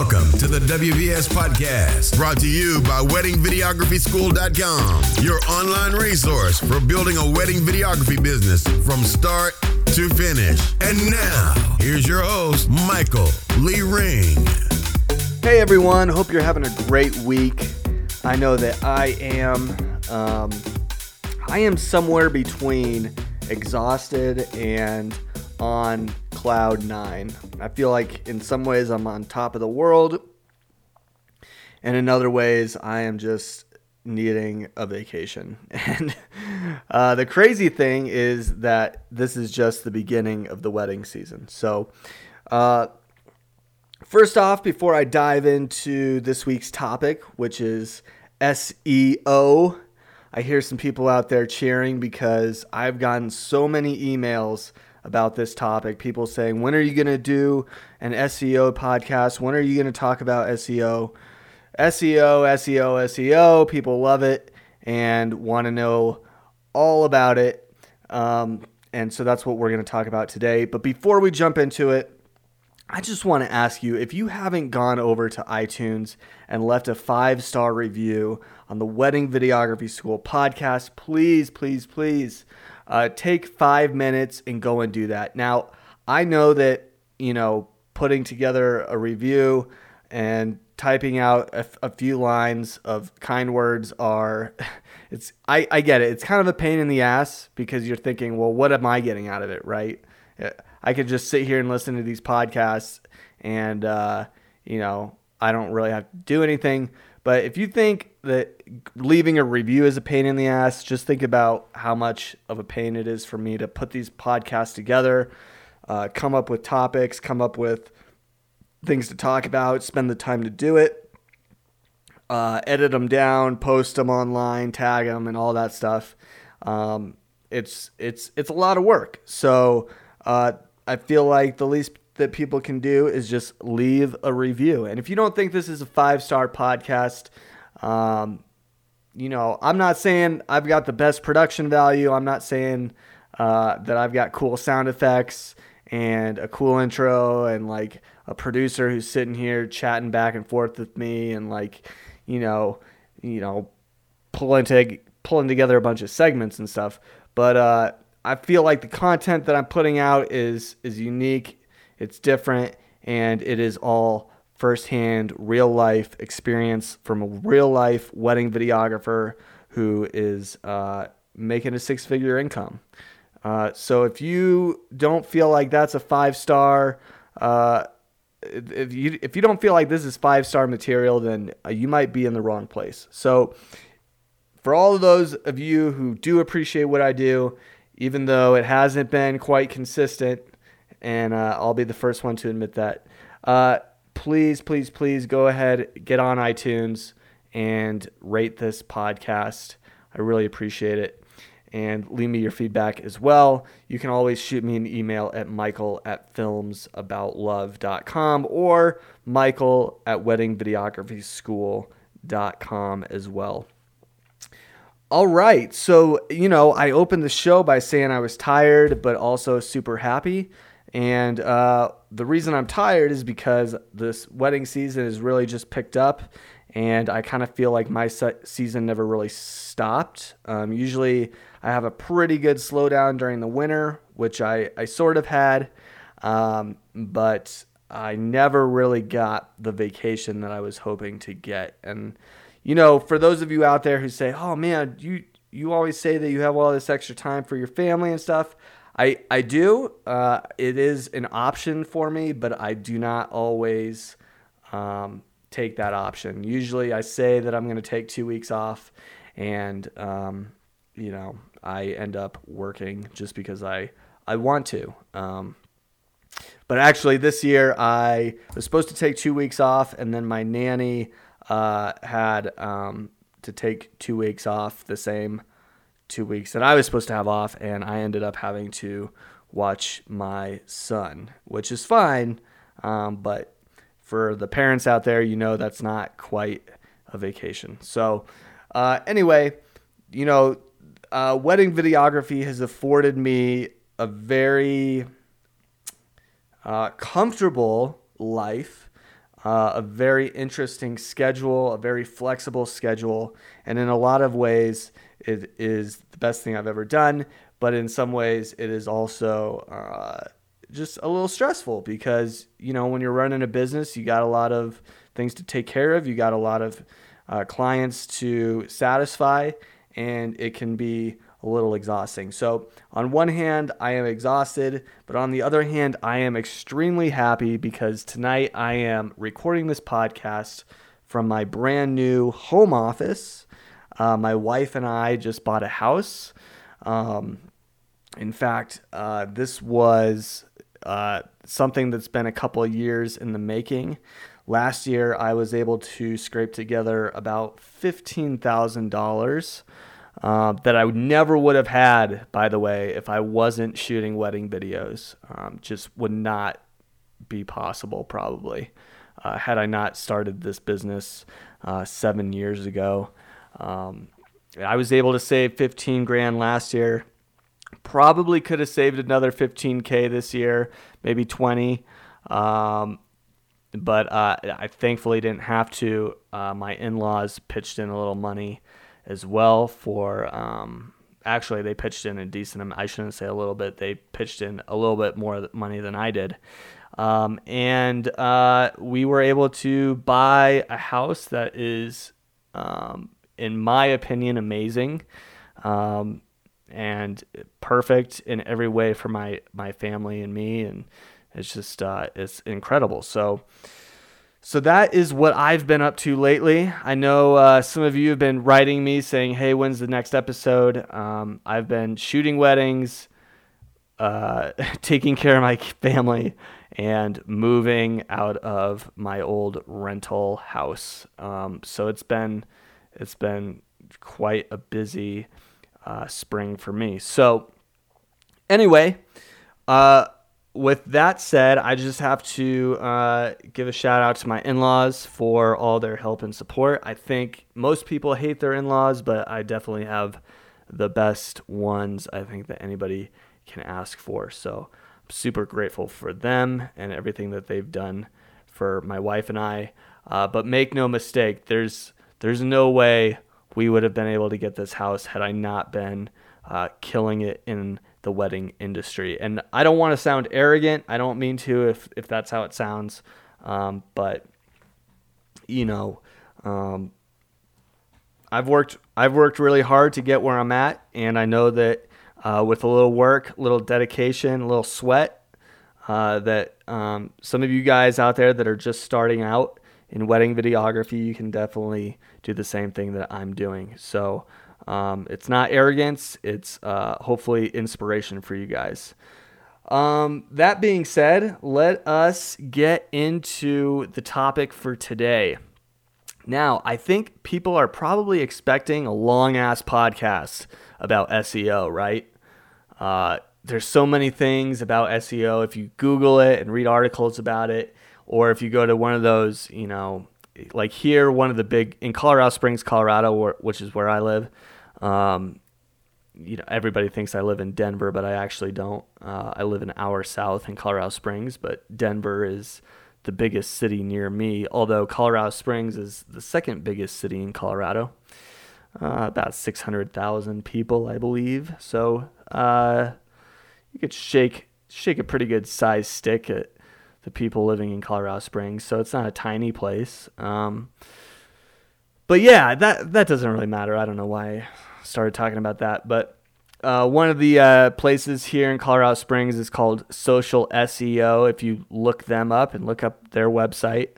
Welcome to the WVS Podcast, brought to you by WeddingVideographySchool.com, your online resource for building a wedding videography business from start to finish. And now, here's your host, Michael Lee Ring. Hey everyone, hope you're having a great week. I know that I am. Um, I am somewhere between exhausted and on cloud nine. I feel like in some ways I'm on top of the world, and in other ways I am just needing a vacation. And uh, the crazy thing is that this is just the beginning of the wedding season. So, uh, first off, before I dive into this week's topic, which is SEO, I hear some people out there cheering because I've gotten so many emails about this topic. People saying, when are you going to do an SEO podcast? When are you going to talk about SEO? SEO, SEO, SEO. People love it and want to know all about it. Um, and so that's what we're going to talk about today. But before we jump into it, I just want to ask you if you haven't gone over to iTunes and left a five star review on the Wedding Videography School podcast, please, please, please uh, take five minutes and go and do that. Now, I know that, you know, putting together a review and typing out a, a few lines of kind words are, it's, I, I get it. It's kind of a pain in the ass because you're thinking, well, what am I getting out of it, right? I could just sit here and listen to these podcasts and, uh, you know, I don't really have to do anything. But if you think that leaving a review is a pain in the ass, just think about how much of a pain it is for me to put these podcasts together, uh, come up with topics, come up with things to talk about, spend the time to do it, uh, edit them down, post them online, tag them, and all that stuff. Um, it's it's it's a lot of work. So uh, I feel like the least that people can do is just leave a review. And if you don't think this is a five star podcast, um, you know, I'm not saying I've got the best production value. I'm not saying uh, that I've got cool sound effects and a cool intro and like a producer who's sitting here chatting back and forth with me and like, you know, you know, pulling to, pulling together a bunch of segments and stuff. But uh, I feel like the content that I'm putting out is is unique it's different, and it is all firsthand, real life experience from a real life wedding videographer who is uh, making a six figure income. Uh, so if you don't feel like that's a five star, uh, if you if you don't feel like this is five star material, then uh, you might be in the wrong place. So for all of those of you who do appreciate what I do, even though it hasn't been quite consistent, and uh, I'll be the first one to admit that. Uh, please, please, please go ahead, get on iTunes, and rate this podcast. I really appreciate it. And leave me your feedback as well. You can always shoot me an email at michael at filmsaboutlove.com or michael at weddingvideographyschool.com as well. All right. So, you know, I opened the show by saying I was tired, but also super happy. And uh, the reason I'm tired is because this wedding season has really just picked up, and I kind of feel like my se- season never really stopped. Um, usually, I have a pretty good slowdown during the winter, which I, I sort of had, um, but I never really got the vacation that I was hoping to get. And, you know, for those of you out there who say, oh man, you, you always say that you have all this extra time for your family and stuff. I I do. Uh, it is an option for me, but I do not always um, take that option. Usually, I say that I'm going to take two weeks off, and um, you know, I end up working just because I I want to. Um, but actually, this year I was supposed to take two weeks off, and then my nanny uh, had um, to take two weeks off the same two weeks that I was supposed to have off, and I ended up having to watch my son, which is fine. Um, but for the parents out there, you know that's not quite a vacation. So, uh, anyway, you know, uh, wedding videography has afforded me a very uh, comfortable life. uh, a very interesting schedule, a very flexible schedule, and in a lot of ways, it is the best thing I've ever done. But in some ways, it is also uh, just a little stressful because you know when you're running a business, you got a lot of things to take care of, you got a lot of uh, clients to satisfy, and it can be a little exhausting. So, on one hand, I am exhausted, but on the other hand, I am extremely happy because tonight I am recording this podcast from my brand new home office. Uh, my wife and I just bought a house. Um, in fact, uh, this was uh, something that's been a couple of years in the making. Last year, I was able to scrape together about $15,000 uh, that I never would have had, by the way, if I wasn't shooting wedding videos. Um, just would not be possible, probably, uh, had I not started this business uh, seven years ago. Um, I was able to save 15 grand last year. Probably could have saved another 15k this year, maybe 20. Um, but uh, I thankfully didn't have to. Uh, my in-laws pitched in a little money as well for. Um, actually, they pitched in a decent. I shouldn't say a little bit. They pitched in a little bit more money than I did. Um, and uh, we were able to buy a house that is, um, in my opinion, amazing. Um, and perfect in every way for my my family and me and it's just uh, it's incredible so so that is what I've been up to lately. I know uh, some of you have been writing me saying, "Hey, when's the next episode?" Um, I've been shooting weddings, uh, taking care of my family, and moving out of my old rental house. Um, so it's been it's been quite a busy uh, spring for me. So, anyway, uh, with that said, I just have to uh, give a shout out to my in laws for all their help and support. I think most people hate their in laws, but I definitely have the best ones I think that anybody can ask for. So, I'm super grateful for them and everything that they've done for my wife and I. Uh, but make no mistake, there's there's no way we would have been able to get this house had I not been uh, killing it in the wedding industry. And I don't want to sound arrogant. I don't mean to if, if that's how it sounds. Um, but, you know, um, I've worked I've worked really hard to get where I'm at, and I know that uh, with a little work, a little dedication, a little sweat, uh, that um, some of you guys out there that are just starting out in wedding videography, you can definitely do the same thing that I'm doing. So um, it's not arrogance, it's uh, hopefully inspiration for you guys. Um, that being said, let us get into the topic for today. Now, I think people are probably expecting a long ass podcast about SEO, right? Uh, there's so many things about SEO. If you Google it and read articles about it, or if you go to one of those, you know, like here, one of the big in Colorado Springs, Colorado, which is where I live. Um, you know, everybody thinks I live in Denver, but I actually don't. Uh, I live an hour south in Colorado Springs, but Denver is the biggest city near me. Although Colorado Springs is the second biggest city in Colorado, uh, about six hundred thousand people, I believe. So uh, you could shake shake a pretty good size stick at the people living in Colorado Springs. So it's not a tiny place. Um, but yeah, that that doesn't really matter. I don't know why I started talking about that, but uh, one of the uh, places here in Colorado Springs is called Social SEO. If you look them up and look up their website,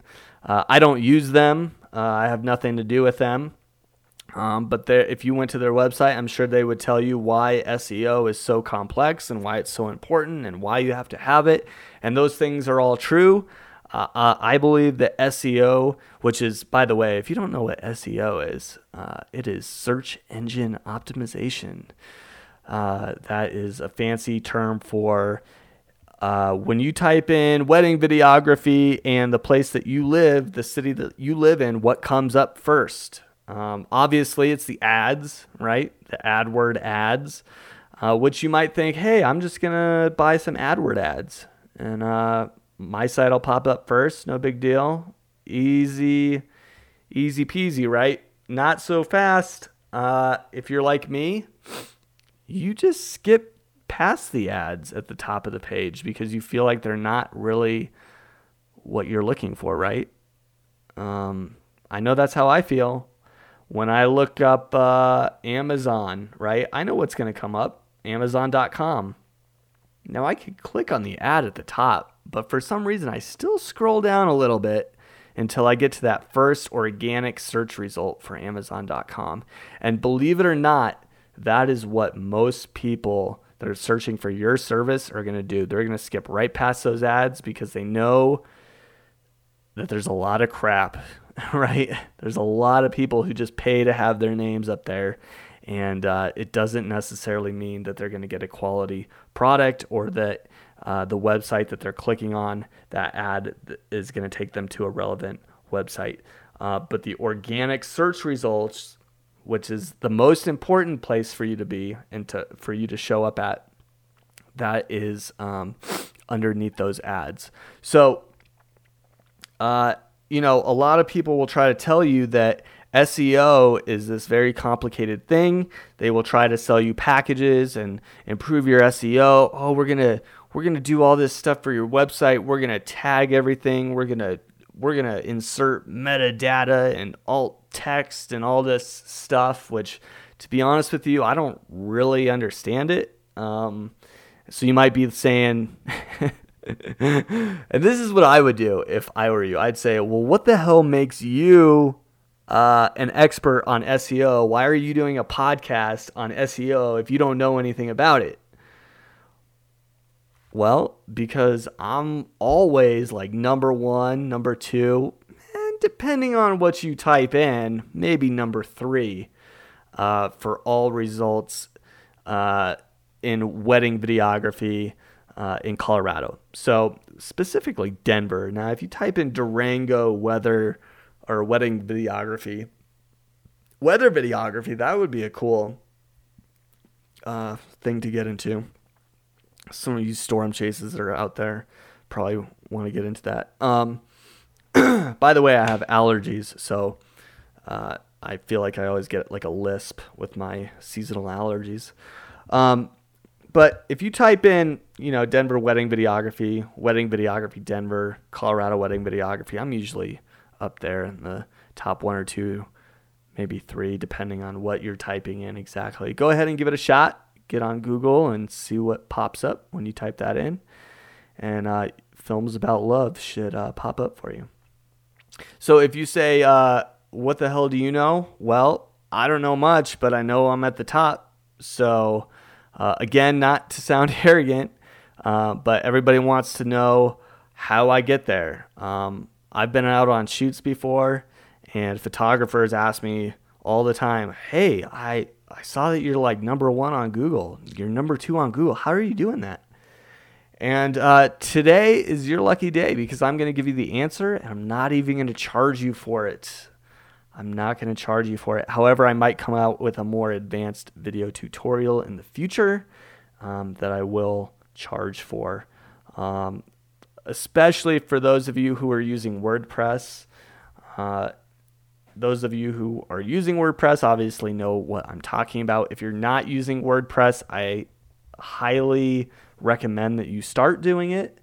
uh, I don't use them. Uh, I have nothing to do with them. Um, but if you went to their website, I'm sure they would tell you why SEO is so complex and why it's so important and why you have to have it. And those things are all true. Uh, uh, I believe that SEO, which is, by the way, if you don't know what SEO is, uh, it is search engine optimization. Uh, that is a fancy term for uh, when you type in wedding videography and the place that you live, the city that you live in, what comes up first? Um, obviously, it's the ads, right? The AdWord ads, uh, which you might think, hey, I'm just going to buy some AdWord ads. And uh, my site will pop up first, no big deal. Easy, easy peasy, right? Not so fast. Uh, if you're like me, you just skip past the ads at the top of the page because you feel like they're not really what you're looking for, right? Um, I know that's how I feel. When I look up uh, Amazon, right, I know what's going to come up Amazon.com. Now I could click on the ad at the top, but for some reason I still scroll down a little bit until I get to that first organic search result for Amazon.com. And believe it or not, that is what most people that are searching for your service are going to do. They're going to skip right past those ads because they know that there's a lot of crap, right? There's a lot of people who just pay to have their names up there. And uh, it doesn't necessarily mean that they're going to get a quality product or that uh, the website that they're clicking on, that ad is going to take them to a relevant website. Uh, but the organic search results, which is the most important place for you to be and to, for you to show up at, that is um, underneath those ads. So uh, you know, a lot of people will try to tell you that SEO is this very complicated thing. They will try to sell you packages and improve your SEO. Oh, we're going to we're going to do all this stuff for your website. We're going to tag everything. We're going to we're going to insert metadata and alt text and all this stuff which to be honest with you, I don't really understand it. Um, so you might be saying and this is what I would do if I were you. I'd say, well, what the hell makes you uh, an expert on SEO? Why are you doing a podcast on SEO if you don't know anything about it? Well, because I'm always like number one, number two, and depending on what you type in, maybe number three uh, for all results uh, in wedding videography uh, in Colorado. So specifically Denver. Now, if you type in Durango weather or wedding videography, weather videography, that would be a cool uh, thing to get into. Some of you storm chases that are out there probably want to get into that. Um, by the way, I have allergies, so uh, I feel like I always get like a lisp with my seasonal allergies. Um, but if you type in, you know, Denver wedding videography, wedding videography Denver, Colorado wedding videography, I'm usually up there in the top one or two, maybe three, depending on what you're typing in exactly. Go ahead and give it a shot. Get on Google and see what pops up when you type that in. And uh, films about love should uh, pop up for you. So if you say, uh, What the hell do you know? Well, I don't know much, but I know I'm at the top. So uh, again, not to sound arrogant, uh, but everybody wants to know how I get there. Um, I've been out on shoots before, and photographers ask me all the time, "Hey, I I saw that you're like number one on Google. You're number two on Google. How are you doing that?" And uh, today is your lucky day because I'm going to give you the answer, and I'm not even going to charge you for it. I'm not going to charge you for it. However, I might come out with a more advanced video tutorial in the future um, that I will charge for. Um, especially for those of you who are using WordPress. Uh, those of you who are using WordPress obviously know what I'm talking about. If you're not using WordPress, I highly recommend that you start doing it.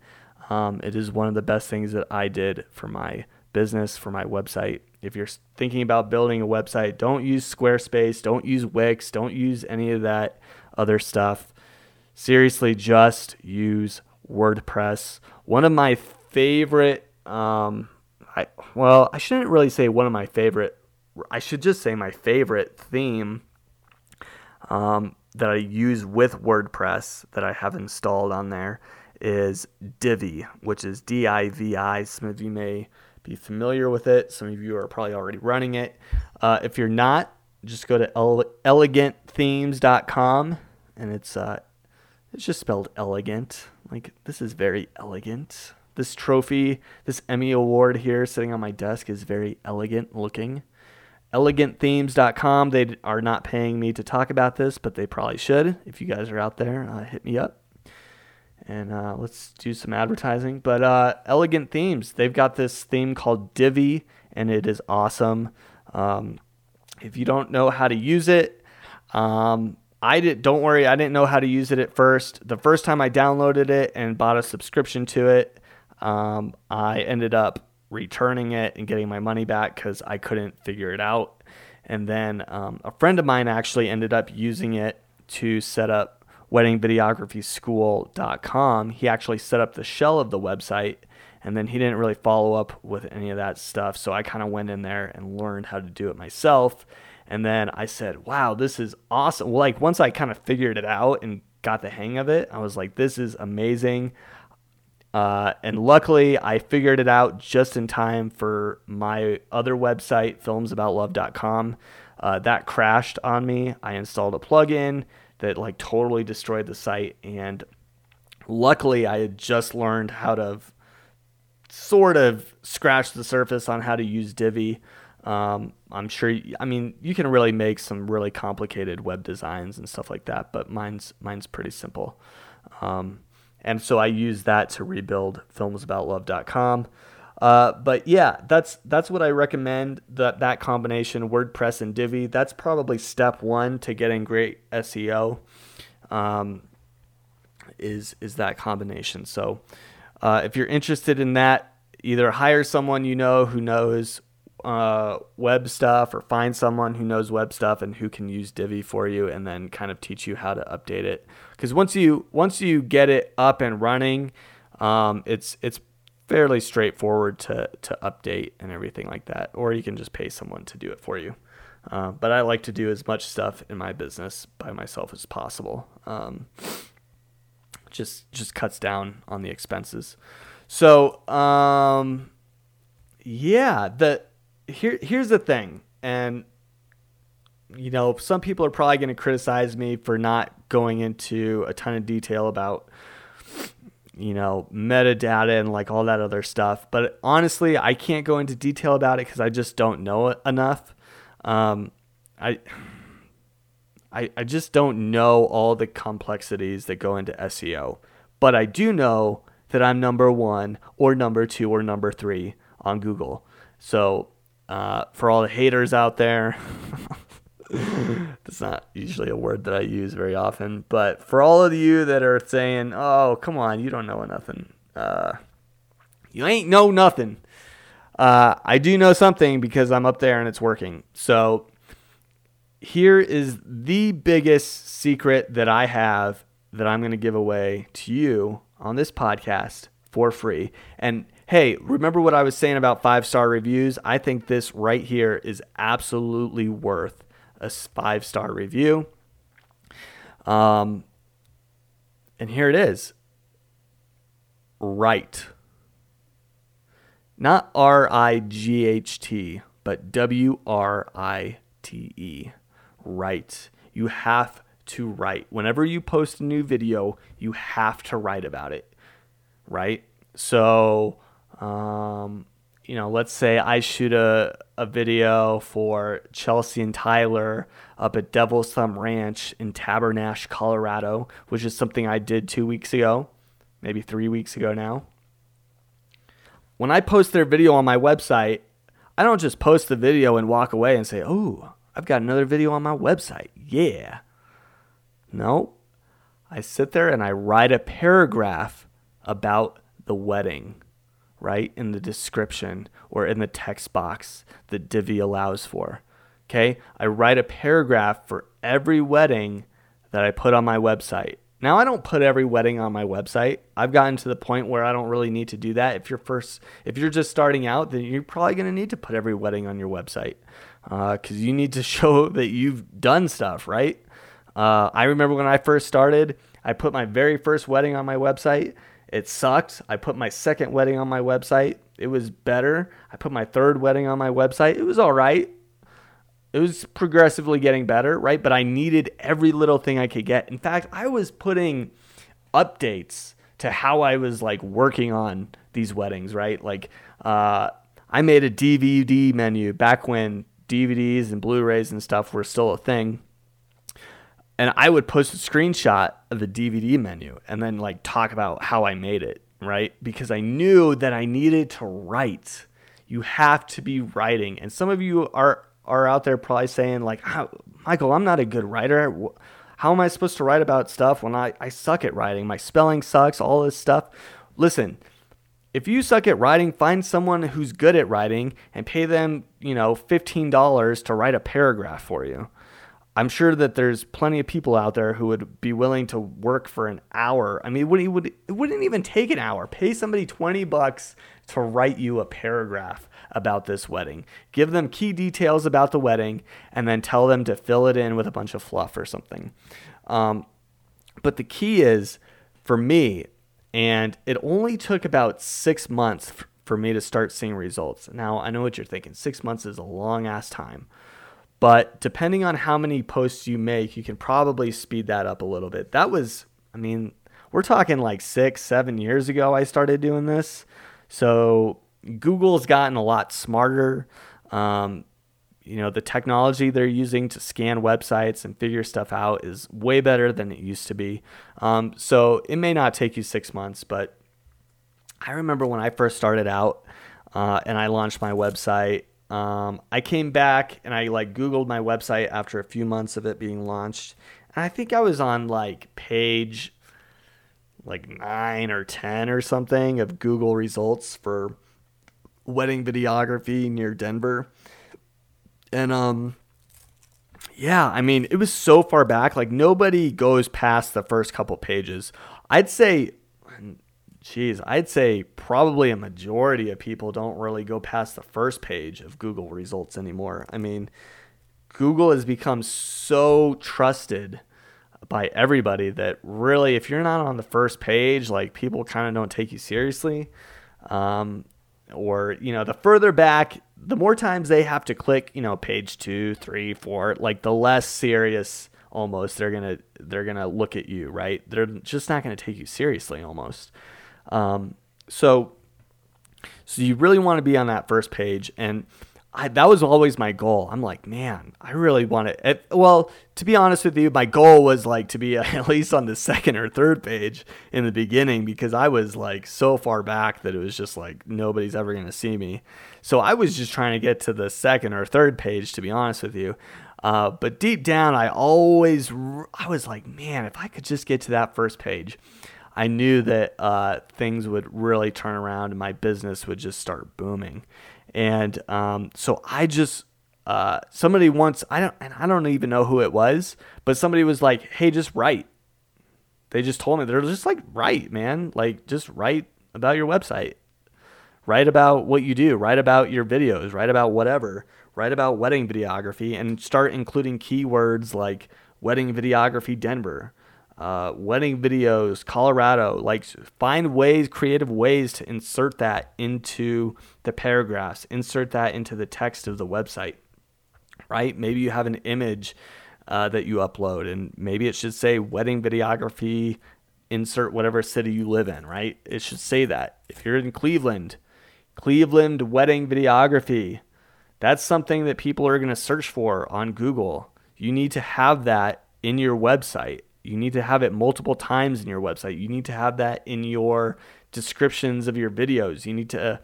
Um, it is one of the best things that I did for my business, for my website. If you're thinking about building a website, don't use Squarespace, don't use Wix, don't use any of that other stuff. Seriously, just use WordPress. One of my favorite, um, I well, I shouldn't really say one of my favorite. I should just say my favorite theme um, that I use with WordPress that I have installed on there is Divi, which is D I V I. Some of you may be familiar with it. Some of you are probably already running it. Uh, if you're not, just go to ele- elegantthemes.com and it's uh, it's just spelled elegant. Like this is very elegant. This trophy, this Emmy award here sitting on my desk is very elegant looking. Elegantthemes.com. They are not paying me to talk about this, but they probably should. If you guys are out there, uh, hit me up and uh, let's do some advertising. But uh, Elegant Themes, they've got this theme called Divi, and it is awesome. Um, if you don't know how to use it, um, I did. Don't worry, I didn't know how to use it at first. The first time I downloaded it and bought a subscription to it, um, I ended up returning it and getting my money back because I couldn't figure it out. And then um, a friend of mine actually ended up using it to set up weddingvideographyschool.com. He actually set up the shell of the website and then he didn't really follow up with any of that stuff. So I kind of went in there and learned how to do it myself. And then I said, wow, this is awesome. Well, like once I kind of figured it out and got the hang of it, I was like, this is amazing. Uh, and luckily, I figured it out just in time for my other website, filmsaboutlove.com. Uh, that crashed on me. I installed a plugin that like totally destroyed the site. And luckily, I had just learned how to sort of scratch the surface on how to use Divi. Um, I'm sure. I mean, you can really make some really complicated web designs and stuff like that, but mine's mine's pretty simple. Um, and so I use that to rebuild filmsaboutlove.com. Uh, but yeah, that's that's what I recommend. That that combination WordPress and Divi. That's probably step one to getting great SEO. Um, is is that combination? So uh, if you're interested in that, either hire someone you know who knows uh, web stuff, or find someone who knows web stuff and who can use Divi for you, and then kind of teach you how to update it. Because once you once you get it up and running, um, it's it's fairly straightforward to to update and everything like that. Or you can just pay someone to do it for you. Uh, but I like to do as much stuff in my business by myself as possible. Um, just just cuts down on the expenses. So um, yeah, the here here's the thing, and you know some people are probably going to criticize me for not going into a ton of detail about you know, metadata and like all that other stuff. But honestly, I can't go into detail about it because I just don't know enough. Um, I, I, I just don't know all the complexities that go into SEO. But I do know that I'm number one or number two or number three on Google. So uh, for all the haters out there, That's not usually a word that I use very often. But for all of you that are saying, "Oh, come on, you don't know nothing," uh, you ain't know nothing. Uh, I do know something because I'm up there and it's working. So here is the biggest secret that I have that I'm going to give away to you on this podcast for free. And hey, remember what I was saying about five star reviews? I think this right here is absolutely worth a five star review. Um, and here it is. Right. Not R I G H T, but W R I T E. Right. You have to write. Whenever you post a new video, you have to write about it. Right? So, um, you know, let's say I shoot a, a video for Chelsea and Tyler up at Devil's Thumb Ranch in Tabernash, Colorado, which is something I did two weeks ago, maybe three weeks ago now. When I post their video on my website, I don't just post the video and walk away and say, oh, I've got another video on my website. Yeah. No, I sit there and I write a paragraph about the wedding right, in the description or in the text box that Divi allows for. Okay, I write a paragraph for every wedding that I put on my website. Now I don't put every wedding on my website. I've gotten to the point where I don't really need to do that. If you're first, if you're just starting out, then you're probably going to need to put every wedding on your website because uh, you need to show that you've done stuff, right? Uh, I remember when I first started, I put my very first wedding on my website, it sucked. I put my second wedding on my website. It was better. I put my third wedding on my website. It was all right. It was progressively getting better, right? But I needed every little thing I could get. In fact, I was putting updates to how I was like working on these weddings, right? Like, uh, I made a DVD menu back when DVDs and Blu rays and stuff were still a thing. And I would post a screenshot of the DVD menu and then like talk about how I made it, right? Because I knew that I needed to write. You have to be writing. And some of you are are out there probably saying like, "Michael, I'm not a good writer. How am I supposed to write about stuff when I I suck at writing? My spelling sucks, all this stuff." Listen, if you suck at writing, find someone who's good at writing and pay them, you know, $15 to write a paragraph for you. I'm sure that there's plenty of people out there who would be willing to work for an hour. I mean, it wouldn't, would, it wouldn't even take an hour. Pay somebody 20 bucks to write you a paragraph about this wedding. Give them key details about the wedding and then tell them to fill it in with a bunch of fluff or something. Um, but the key is for me, and it only took about six months for me to start seeing results. Now, I know what you're thinking. Six months is a long ass time. But depending on how many posts you make, you can probably speed that up a little bit. That was, I mean, we're talking like six, seven years ago I started doing this. So Google's gotten a lot smarter. Um, you know, the technology they're using to scan websites and figure stuff out is way better than it used to be. Um, so it may not take you six months, but I remember when I first started out uh, and I launched my website um, I came back and I like Googled my website after a few months of it being launched. And I think I was on like page like nine or 10 or something of Google results for wedding videography near Denver. And, um, yeah, I mean, it was so far back. Like nobody goes past the first couple pages. I'd say Jeez, I'd say probably a majority of people don't really go past the first page of Google results anymore. I mean, Google has become so trusted by everybody that really, if you're not on the first page, like people kind of don't take you seriously. Um, or, you know, the further back, the more times they have to click, you know, page two, three, four, like the less serious almost they're gonna they're gonna look at you, right? They're just not gonna take you seriously almost. Um, so, so you really want to be on that first page, and I, that was always my goal. I'm like, man, I really want to. well, to be honest with you, my goal was like to be at least on the second or third page in the beginning because I was like so far back that it was just like nobody's ever going to see me. So I was just trying to get to the second or third page, to be honest with you. Uh, but deep down, I always, I was like, man, if I could just get to that first page. I knew that uh, things would really turn around and my business would just start booming. And um, so I just uh, somebody once I don't and I don't even know who it was, but somebody was like, "Hey, just write." They just told me they're just like, "Write, man. Like just write about your website. Write about what you do. Write about your videos. Write about whatever. Write about wedding videography and start including keywords like wedding videography Denver." Uh, wedding videos, Colorado. Like, find ways, creative ways to insert that into the paragraphs, insert that into the text of the website, right? Maybe you have an image uh, that you upload, and maybe it should say wedding videography, insert whatever city you live in, right? It should say that. If you're in Cleveland, Cleveland wedding videography, that's something that people are going to search for on Google. You need to have that in your website you need to have it multiple times in your website. You need to have that in your descriptions of your videos. You need to.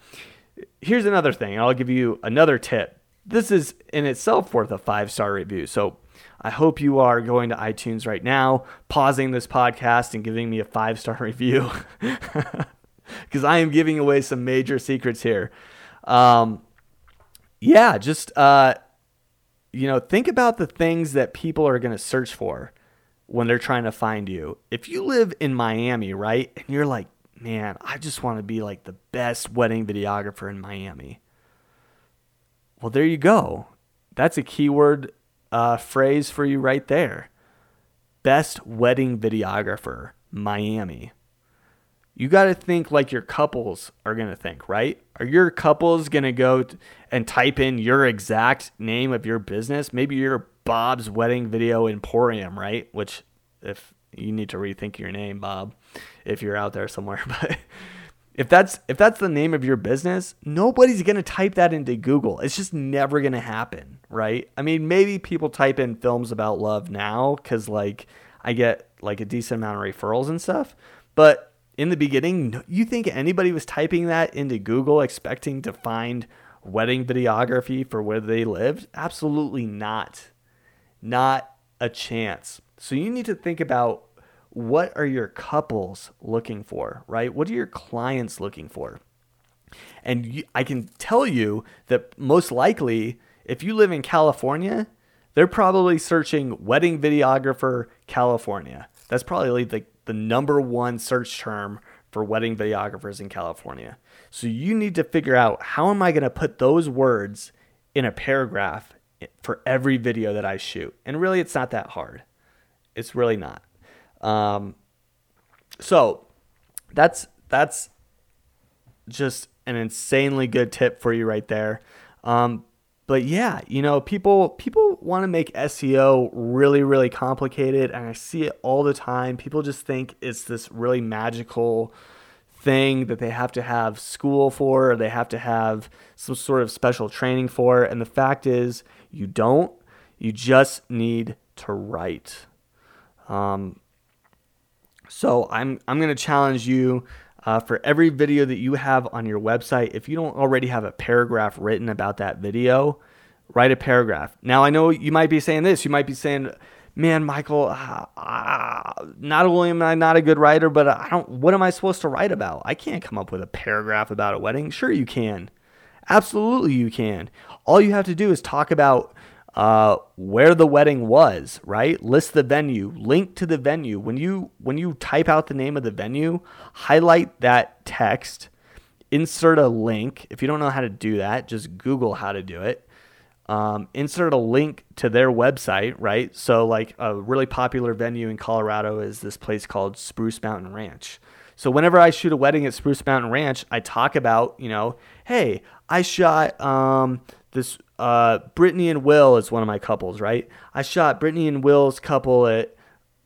Here's another thing. I'll give you another tip. This is in itself worth a five star review. So I hope you are going to iTunes right now, pausing this podcast and giving me a five star review because I am giving away some major secrets here. Um, yeah, just uh, you know, think about the things that people are going to search for when they're trying to find you. If you live in Miami, right, and you're like, man, I just want to be like the best wedding videographer in Miami. Well, there you go. That's a keyword uh, phrase for you right there. Best wedding videographer, Miami. You got to think like your couples are going to think, right? Are your couples going to go and type in your exact name of your business? Maybe you're Bob's Wedding Video Emporium, right? Which, if you need to rethink your name, Bob, if you're out there somewhere, but if that's if that's the name of your business, nobody's going to type that into Google. It's just never going to happen, right? I mean, maybe people type in films about love now cuz like I get like a decent amount of referrals and stuff, but in the beginning, you think anybody was typing that into Google expecting to find wedding videography for where they lived? Absolutely not. Not a chance. So you need to think about what are your couples looking for, right? What are your clients looking for? And you, I can tell you that most likely, if you live in California, they're probably searching wedding videographer California. That's probably like the number one search term for wedding videographers in California. So you need to figure out how am I going to put those words in a paragraph for every video that I shoot. And really, it's not that hard. It's really not. Um, so that's that's just an insanely good tip for you right there. Um, but yeah, you know, people people want to make SEO really really complicated and I see it all the time. People just think it's this really magical thing that they have to have school for or they have to have some sort of special training for and the fact is you don't. You just need to write. Um, so I'm I'm to challenge you uh, for every video that you have on your website, if you don't already have a paragraph written about that video, write a paragraph. Now, I know you might be saying this. You might be saying, man, Michael, uh, uh, not only am I not a good writer, but I don't, what am I supposed to write about? I can't come up with a paragraph about a wedding. Sure, you can. Absolutely, you can. All you have to do is talk about uh, where the wedding was, right? List the venue, link to the venue. When you when you type out the name of the venue, highlight that text, insert a link. If you don't know how to do that, just Google how to do it. Um, insert a link to their website, right? So, like a really popular venue in Colorado is this place called Spruce Mountain Ranch. So, whenever I shoot a wedding at Spruce Mountain Ranch, I talk about, you know, hey, I shot um, this uh, Brittany and Will is one of my couples, right? I shot Brittany and Will's couple at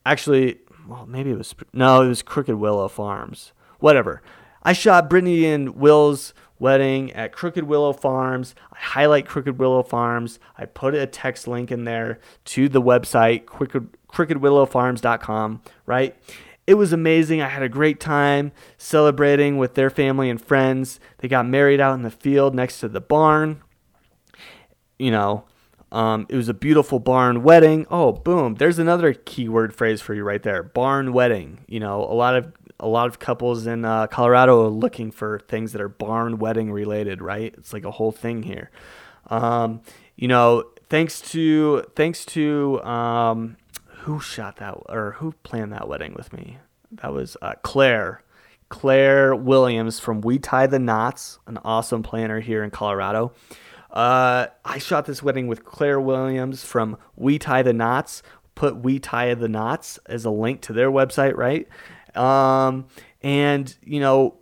actually, well, maybe it was no, it was Crooked Willow Farms. Whatever. I shot Brittany and Will's wedding at Crooked Willow Farms. I highlight Crooked Willow Farms. I put a text link in there to the website, crooked, crookedwillowfarms.com, right? It was amazing. I had a great time celebrating with their family and friends. They got married out in the field next to the barn you know, um, it was a beautiful barn wedding. Oh, boom! There's another keyword phrase for you right there: barn wedding. You know, a lot of a lot of couples in uh, Colorado are looking for things that are barn wedding related. Right? It's like a whole thing here. Um, you know, thanks to thanks to um, who shot that or who planned that wedding with me? That was uh, Claire. Claire Williams from We Tie the Knots, an awesome planner here in Colorado. Uh, I shot this wedding with Claire Williams from We Tie the Knots. Put We Tie the Knots as a link to their website, right? Um, and, you know,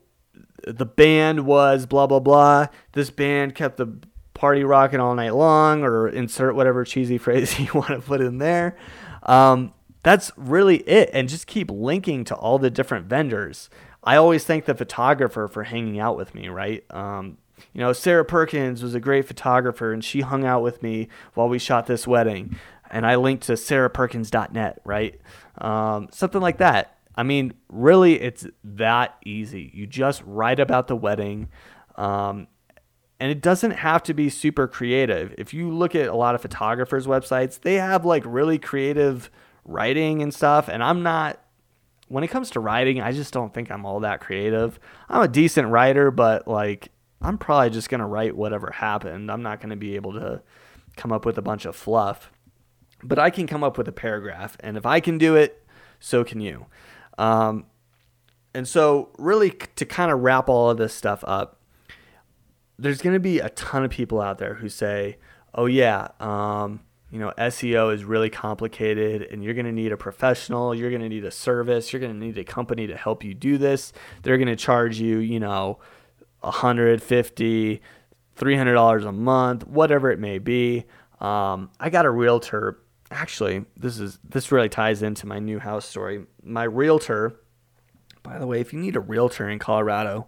the band was blah, blah, blah. This band kept the party rocking all night long, or insert whatever cheesy phrase you want to put in there. Um, that's really it. And just keep linking to all the different vendors. I always thank the photographer for hanging out with me, right? Um, you know, Sarah Perkins was a great photographer and she hung out with me while we shot this wedding. And I linked to sarahperkins.net, right? Um, something like that. I mean, really, it's that easy. You just write about the wedding. Um, and it doesn't have to be super creative. If you look at a lot of photographers' websites, they have like really creative writing and stuff. And I'm not, when it comes to writing, I just don't think I'm all that creative. I'm a decent writer, but like I'm probably just going to write whatever happened. I'm not going to be able to come up with a bunch of fluff. But I can come up with a paragraph. And if I can do it, so can you. Um, and so, really, to kind of wrap all of this stuff up, there's going to be a ton of people out there who say, oh, yeah, um, you know, SEO is really complicated and you're going to need a professional, you're going to need a service, you're going to need a company to help you do this. They're going to charge you, you know, 150 $300 a month, whatever it may be. Um, I got a realtor. Actually, this is this really ties into my new house story. My realtor, by the way, if you need a realtor in Colorado,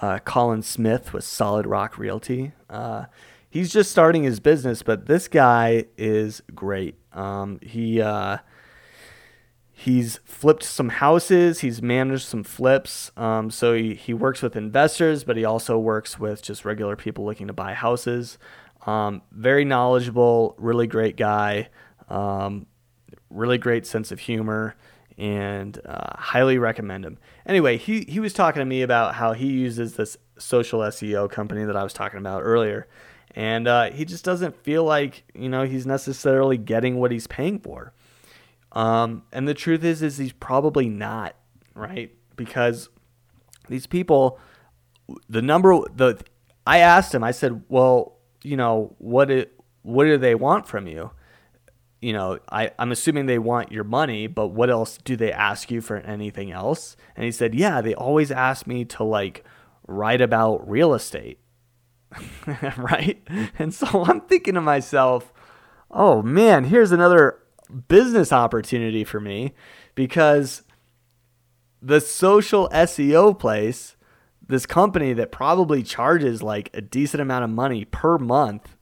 uh, Colin Smith with Solid Rock Realty. Uh, he's just starting his business, but this guy is great. Um, he uh, he's flipped some houses. He's managed some flips. Um, so he, he works with investors, but he also works with just regular people looking to buy houses. Um, very knowledgeable, really great guy. Um, really great sense of humor and uh, highly recommend him. Anyway, he, he was talking to me about how he uses this social SEO company that I was talking about earlier. And uh, he just doesn't feel like, you know, he's necessarily getting what he's paying for. Um, and the truth is, is he's probably not, right? Because these people, the number, the, I asked him, I said, well, you know, what, it, what do they want from you? You know, I, I'm assuming they want your money, but what else do they ask you for anything else? And he said, Yeah, they always ask me to like write about real estate. right? And so I'm thinking to myself, oh man, here's another business opportunity for me because the social SEO place, this company that probably charges like a decent amount of money per month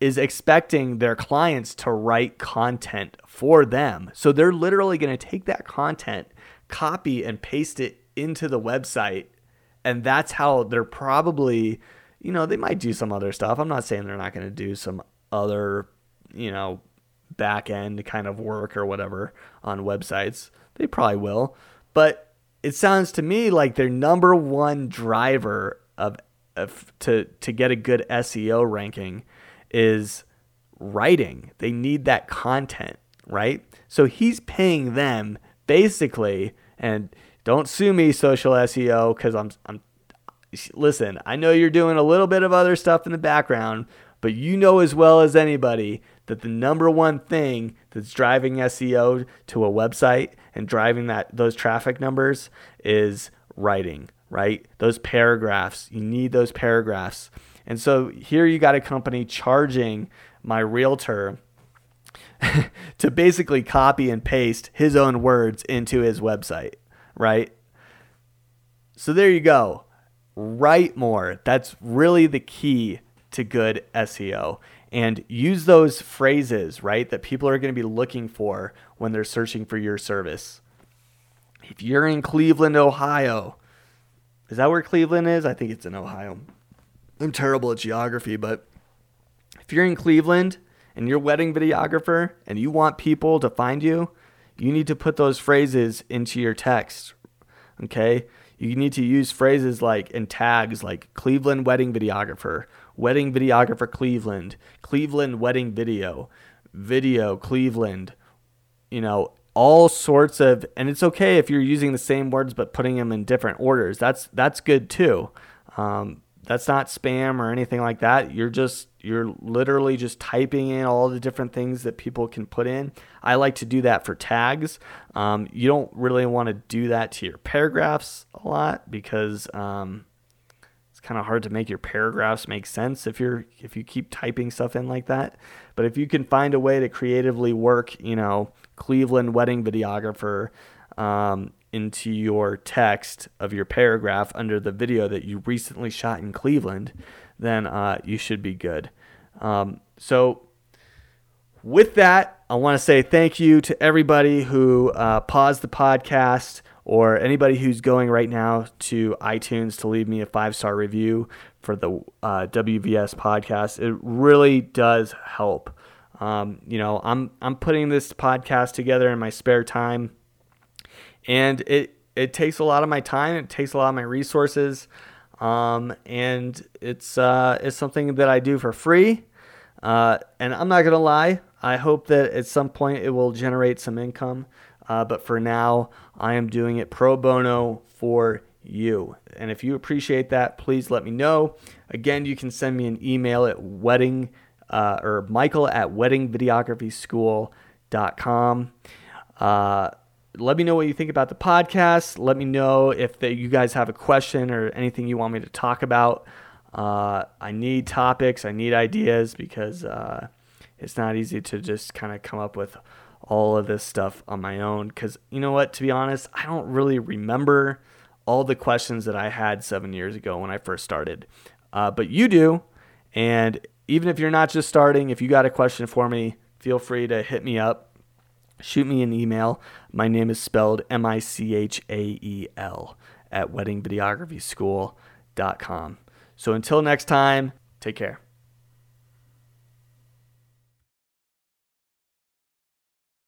is expecting their clients to write content for them. So they're literally going to take that content, copy and paste it into the website. And that's how they're probably, you know, they might do some other stuff. I'm not saying they're not going to do some other, you know, back end kind of work or whatever on websites. They probably will. But it sounds to me like their number one driver of, of to to get a good SEO ranking is writing. They need that content, right? So he's paying them basically, and don't sue me, social SEO, because I'm, I'm, listen, I know you're doing a little bit of other stuff in the background, but you know as well as anybody that the number one thing that's driving SEO to a website and driving that those traffic numbers is writing, right? Those paragraphs. You need those paragraphs. And so here you got a company charging my realtor to basically copy and paste his own words into his website, right? So there you go. Write more. That's really the key to good SEO. And use those phrases, right, that people are going to be looking for when they're searching for your service. If you're in Cleveland, Ohio, is that where Cleveland is? I think it's in Ohio. I'm terrible at geography, but if you're in Cleveland and you're wedding videographer and you want people to find you, you need to put those phrases into your text. Okay? You need to use phrases like and tags like Cleveland wedding videographer, wedding videographer Cleveland, Cleveland wedding video, video Cleveland, you know, all sorts of and it's okay if you're using the same words but putting them in different orders. That's that's good too. Um, that's not spam or anything like that. You're just you're literally just typing in all the different things that people can put in. I like to do that for tags. Um, you don't really want to do that to your paragraphs a lot because um, it's kind of hard to make your paragraphs make sense if you're if you keep typing stuff in like that. But if you can find a way to creatively work, you know, Cleveland wedding videographer. Um, into your text of your paragraph under the video that you recently shot in Cleveland, then uh, you should be good. Um, so, with that, I want to say thank you to everybody who uh, paused the podcast or anybody who's going right now to iTunes to leave me a five star review for the uh, WVS podcast. It really does help. Um, you know, I'm I'm putting this podcast together in my spare time and it it takes a lot of my time. It takes a lot of my resources, um, and it's uh, it's something that I do for free. Uh, and I'm not gonna lie. I hope that at some point it will generate some income. Uh, but for now, I am doing it pro bono for you. And if you appreciate that, please let me know. Again, you can send me an email at wedding uh, or Michael at weddingvideographyschool.com. Uh, let me know what you think about the podcast. Let me know if the, you guys have a question or anything you want me to talk about. Uh, I need topics, I need ideas because uh, it's not easy to just kind of come up with all of this stuff on my own. Because you know what, to be honest, I don't really remember all the questions that I had seven years ago when I first started. Uh, but you do. And even if you're not just starting, if you got a question for me, feel free to hit me up, shoot me an email. My name is spelled M I C H A E L at weddingvideographyschool.com. So until next time, take care.